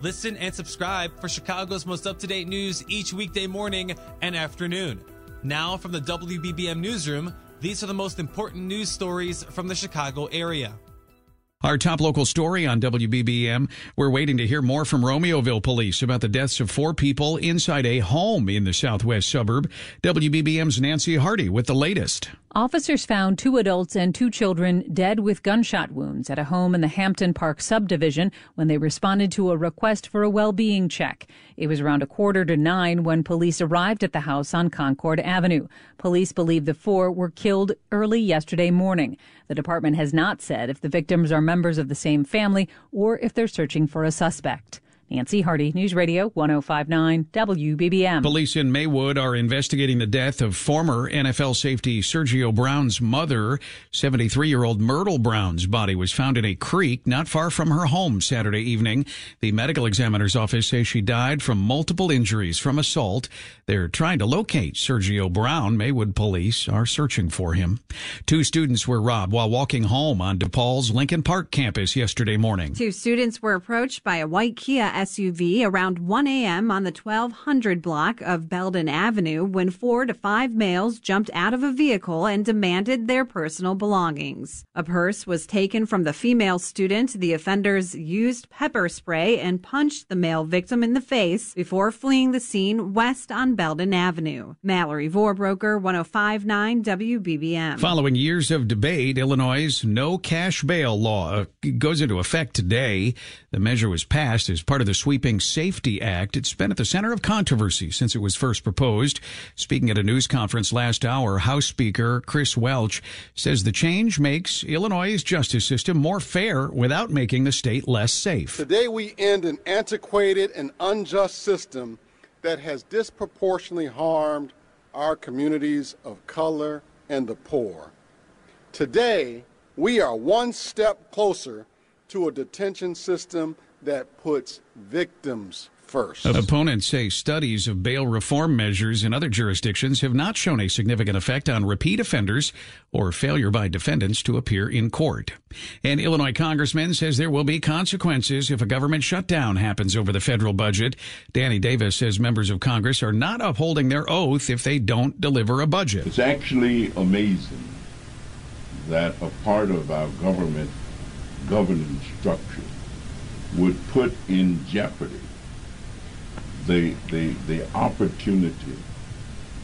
Listen and subscribe for Chicago's most up to date news each weekday morning and afternoon. Now, from the WBBM Newsroom, these are the most important news stories from the Chicago area. Our top local story on WBBM. We're waiting to hear more from Romeoville police about the deaths of four people inside a home in the southwest suburb. WBBM's Nancy Hardy with the latest. Officers found two adults and two children dead with gunshot wounds at a home in the Hampton Park subdivision when they responded to a request for a well-being check. It was around a quarter to nine when police arrived at the house on Concord Avenue. Police believe the four were killed early yesterday morning. The department has not said if the victims are members of the same family or if they're searching for a suspect. Nancy Hardy, News Radio 1059 WBBM. Police in Maywood are investigating the death of former NFL safety Sergio Brown's mother. 73 year old Myrtle Brown's body was found in a creek not far from her home Saturday evening. The medical examiner's office says she died from multiple injuries from assault. They're trying to locate Sergio Brown. Maywood police are searching for him. Two students were robbed while walking home on DePaul's Lincoln Park campus yesterday morning. Two students were approached by a white Kia SUV around 1 a.m. on the 1200 block of Belden Avenue when four to five males jumped out of a vehicle and demanded their personal belongings. A purse was taken from the female student. The offenders used pepper spray and punched the male victim in the face before fleeing the scene west on Belden Avenue. Mallory Vorbroker, 1059 WBBM. Following years of debate, Illinois' no cash bail law goes into effect today. The measure was passed as part of the sweeping SAFE-T Act. It's been at the center of controversy since it was first proposed. Speaking at a news conference last hour, House Speaker Chris Welch says the change makes Illinois' justice system more fair without making the state less safe. Today we end an antiquated and unjust system that has disproportionately harmed our communities of color and the poor. Today, we are one step closer to a detention system that puts victims first. Opponents say studies of bail reform measures in other jurisdictions have not shown a significant effect on repeat offenders or failure by defendants to appear in court. An Illinois congressman says there will be consequences if a government shutdown happens over the federal budget. Danny Davis says members of Congress are not upholding their oath if they don't deliver a budget. It's actually amazing that a part of our government governance structure would put in jeopardy the, the, the opportunity,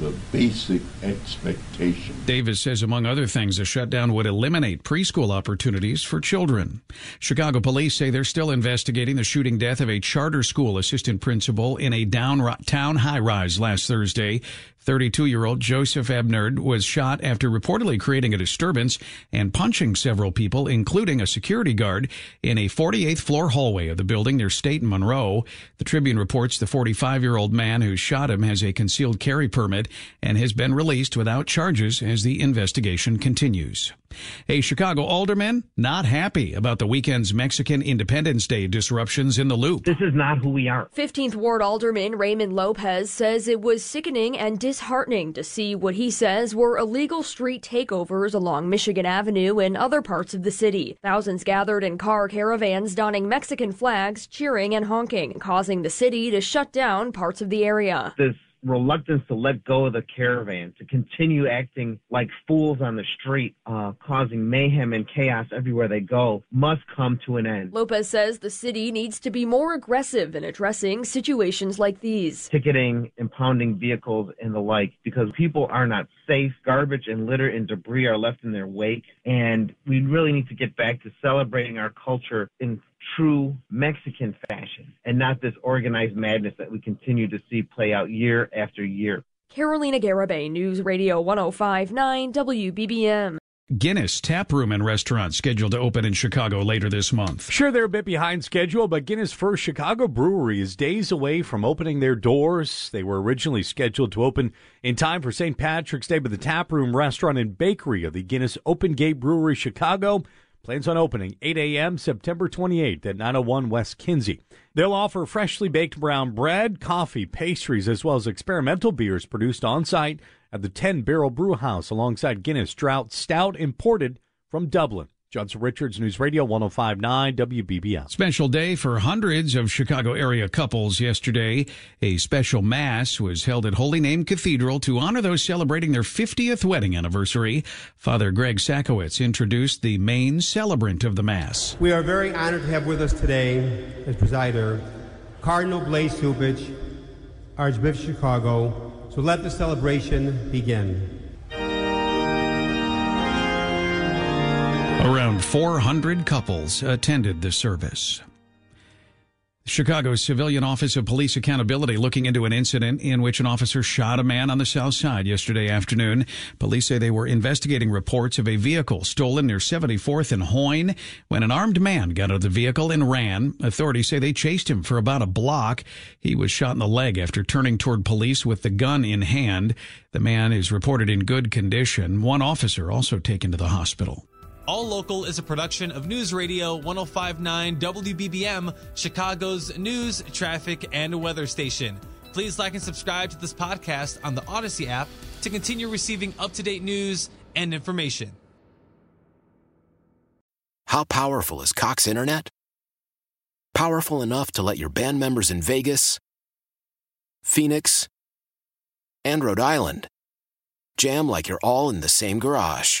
the basic expectation. Davis says, among other things, a shutdown would eliminate preschool opportunities for children. Chicago police say they're still investigating the shooting death of a charter school assistant principal in a downtown high rise last Thursday. 32 year old Joseph Ebnerd was shot after reportedly creating a disturbance and punching several people, including a security guard, in a 48th floor hallway of the building near State and Monroe. The Tribune reports the 45 year old man who shot him has a concealed carry permit and has been released without charges as the investigation continues. A Chicago alderman not happy about the weekend's Mexican Independence Day disruptions in the loop. This is not who we are. 15th Ward Alderman Raymond Lopez says it was sickening and disheartening to see what he says were illegal street takeovers along Michigan Avenue and other parts of the city. Thousands gathered in car caravans donning Mexican flags, cheering and honking, causing the city to shut down parts of the area. This reluctance to let go of the caravan, to continue acting like fools on the street, uh, causing mayhem and chaos everywhere they go, must come to an end. Lopez says the city needs to be more aggressive in addressing situations like these. Ticketing, impounding vehicles, and the like, because people are not safe. Garbage and litter and debris are left in their wake. And we really need to get back to celebrating our culture in true Mexican fashion and not this organized madness that we continue to see play out year after year. Carolina Garibay, News Radio 1059 WBBM. Guinness Tap Room and Restaurant scheduled to open in Chicago later this month. Sure, they're a bit behind schedule, but Guinness First Chicago Brewery is days away from opening their doors. They were originally scheduled to open in time for St. Patrick's Day, but the Tap Room, Restaurant, and Bakery of the Guinness Open Gate Brewery Chicago plans on opening 8 a.m. September 28th at 901 West Kinzie. They'll offer freshly baked brown bread, coffee, pastries, as well as experimental beers produced on site at the 10 Barrel Brew House alongside Guinness Drought Stout imported from Dublin. Judson Richards, News Radio 1059 WBBM. Special day for hundreds of Chicago area couples yesterday. A special mass was held at Holy Name Cathedral to honor those celebrating their 50th wedding anniversary. Father Greg Sakowicz introduced the main celebrant of the mass. We are very honored to have with us today as presider Cardinal Blase Cupich, Archbishop of Chicago. So let the celebration begin. Around 400 couples attended the service. Chicago's Civilian Office of Police Accountability looking into an incident in which an officer shot a man on the south side yesterday afternoon. Police say they were investigating reports of a vehicle stolen near 74th and Hoyne when an armed man got out of the vehicle and ran. Authorities say they chased him for about a block. He was shot in the leg after turning toward police with the gun in hand. The man is reported in good condition. One officer also taken to the hospital. All Local is a production of News Radio 1059 WBBM, Chicago's news, traffic, and weather station. Please like and subscribe to this podcast on the Audacy app to continue receiving up to date news and information. How powerful is Cox Internet? Powerful enough to let your band members in Vegas, Phoenix, and Rhode Island jam like you're all in the same garage.